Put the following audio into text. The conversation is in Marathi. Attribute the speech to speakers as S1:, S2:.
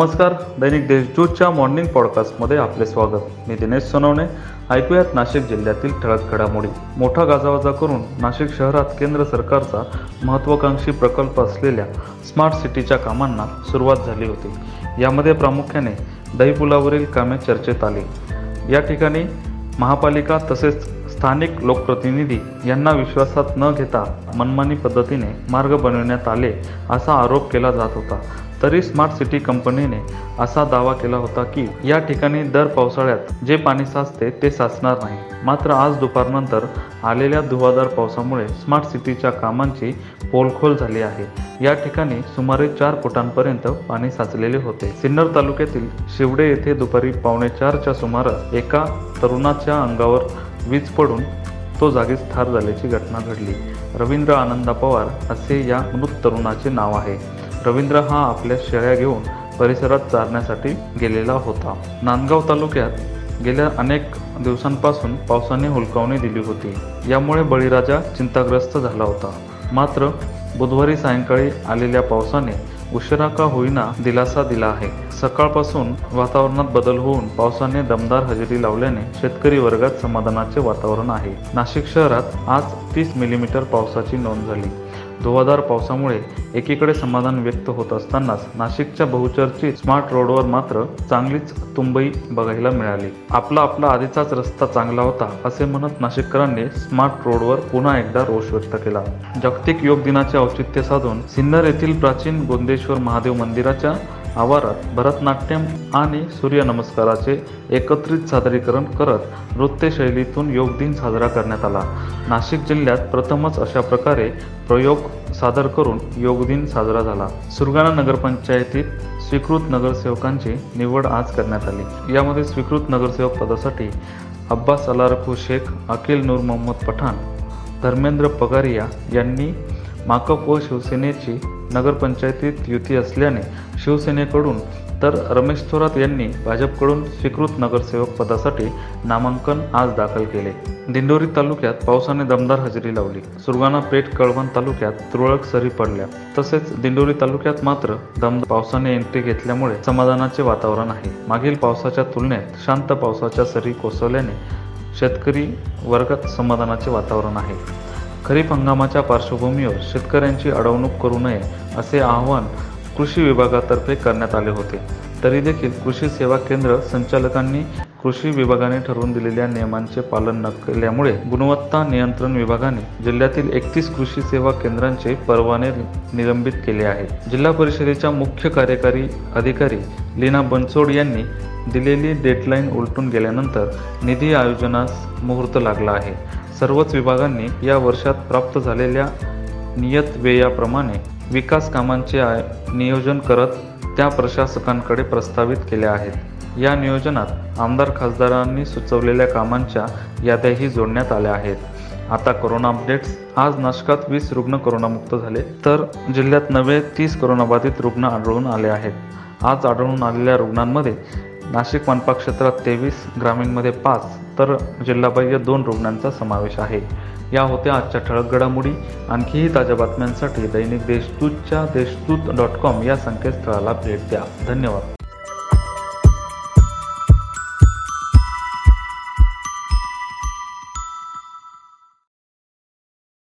S1: नमस्कार दैनिक देशजूतच्या मॉर्निंग पॉडकास्टमध्ये आपले स्वागत. मी दिनेश सोनवणे. ऐकूयात नाशिक जिल्ह्यातील ठळक घडामोडी. मोठा गाजावाजा करून नाशिक शहरात केंद्र सरकारचा महत्त्वाकांक्षी प्रकल्प असलेल्या स्मार्ट सिटीच्या कामांना सुरुवात झाली होती. यामध्ये प्रामुख्याने दहीपुलावरील कामे चर्चेत आली. या ठिकाणी महापालिका तसेच स्थानिक लोकप्रतिनिधी यांना विश्वासात न घेता मनमानी पद्धतीने मार्ग बनविण्यात आले असा आरोप केला जात होता. तरी स्मार्ट सिटी कंपनीने असा दावा केला होता की या ठिकाणी दर पावसाळ्यात जे पाणी साचते ते साचणार नाही. मात्र आज दुपारनंतर आलेल्या धुवाधार पावसामुळे स्मार्ट सिटीच्या कामांची पोलखोल झाली आहे. या ठिकाणी सुमारे चार फुटांपर्यंत पाणी साचलेले होते. सिन्नर तालुक्यातील शिवडे येथे दुपारी पावणे चारच्या सुमारास एका तरुणाच्या अंगावर वीज पडून तो जागीच ठार झाल्याची घटना घडली. रवींद्र आनंदा पवार असे या मृत तरुणाचे नाव आहे. रवींद्र हा आपल्या शेळ्या घेऊन परिसरात चारण्यासाठी गेलेला होता. नांदगाव तालुक्यात गेल्या अनेक दिवसांपासून पावसाने हुलकावणी दिली होती. यामुळे बळीराजा चिंताग्रस्त झाला होता. मात्र बुधवारी सायंकाळी आलेल्या पावसाने उशिरा का होईना दिलासा दिला आहे. सकाळपासून वातावरणात बदल होऊन पावसाने दमदार हजेरी लावल्याने शेतकरी वर्गात समाधानाचे वातावरण आहे. नाशिक शहरात आज तीस मिलीमीटर पावसाची नोंद झाली. धुवाधार पावसामुळे एकीकडे समाधान व्यक्त होत असतानाच नाशिकच्या बहुचर्चित स्मार्ट रोडवर मात्र चांगलीच तुंबई बघायला मिळाली. आपला आपला आधीचाच रस्ता चांगला होता असे म्हणत नाशिककरांनी स्मार्ट रोडवर पुन्हा एकदा रोष व्यक्त केला. जागतिक योग दिनाचे औचित्य साधून सिन्नर येथील प्राचीन गोंदेश्वर महादेव मंदिराच्या आवारात भरतनाट्यम आणि सूर्यनमस्काराचे एकत्रित सादरीकरण करत नृत्यशैलीतून योग दिन साजरा करण्यात आला. नाशिक जिल्ह्यात प्रथमच अशा प्रकारे प्रयोग सादर करून योग दिन साजरा झाला. सुरगाणा नगरपंचायतीत स्वीकृत नगरसेवकांची निवड आज करण्यात आली. यामध्ये स्वीकृत नगरसेवक पदासाठी अब्बास अलारखू शेख अखिल नूर मोहम्मद पठाण धर्मेंद्र पगारिया यांनी माकप व शिवसेनेची नगरपंचायतीत युती असल्याने शिवसेनेकडून तर रमेश थोरात यांनी भाजपकडून स्वीकृत नगरसेवक पदासाठी नामांकन आज दाखल केले. दिंडोरी तालुक्यात पावसाने दमदार हजेरी लावली. सुरगाणा पेठ कळवण तालुक्यात तुरळक सरी पडल्या. तसेच दिंडोरी तालुक्यात मात्र दमदार पावसाने एंट्री घेतल्यामुळे समाधानाचे वातावरण आहे. मागील पावसाच्या तुलनेत शांत पावसाच्या सरी कोसळल्याने शेतकरी वर्गात समाधानाचे वातावरण आहे. खरीप हंगामाच्या पार्श्वभूमीवर शेतकऱ्यांची अडवणूक करू नये असे आवाहन कृषी विभागातर्फे करण्यात आले होते. तरी देखील कृषी सेवा केंद्र संचालकांनी कृषी विभागाने ठरवून दिलेल्या नियमांचे पालन न केल्यामुळे गुणवत्ता नियंत्रण विभागाने जिल्ह्यातील एकतीस कृषी सेवा केंद्रांचे परवाने निलंबित केले आहेत जिल्हा परिषदेच्या मुख्य कार्यकारी अधिकारी लीना बनसोड यांनी दिलेली डेडलाईन उलटून गेल्यानंतर निधी आयोजनास मुहूर्त लागला आहे. सर्वच विभागांनी या वर्षात प्राप्त झालेल्या नियत व्ययाप्रमाणे विकास कामांचे आय नियोजन करत त्या प्रशासकांकडे प्रस्तावित केल्या आहेत. या नियोजनात आमदार खासदारांनी सुचवलेल्या कामांच्या याद्याही जोडण्यात आल्या आहेत. आता कोरोना अपडेट्स. आज नाशकात वीस रुग्ण कोरोनामुक्त झाले तर जिल्ह्यात नवे तीस कोरोनाबाधित रुग्ण आढळून आले आहेत. आज आढळून आलेल्या रुग्णांमध्ये नाशिक मनपा क्षेत्रात तेवीस ग्रामीणमध्ये पाच तर जिल्हाबाह्य दोन रुग्णांचा समावेश आहे. या होत्या आजच्या ठळक घडामोडी. आणखीही ताज्या बातम्यांसाठी दैनिक देशदूतच्या देशदूत डॉट कॉम या संकेतस्थळाला भेट द्या. धन्यवाद.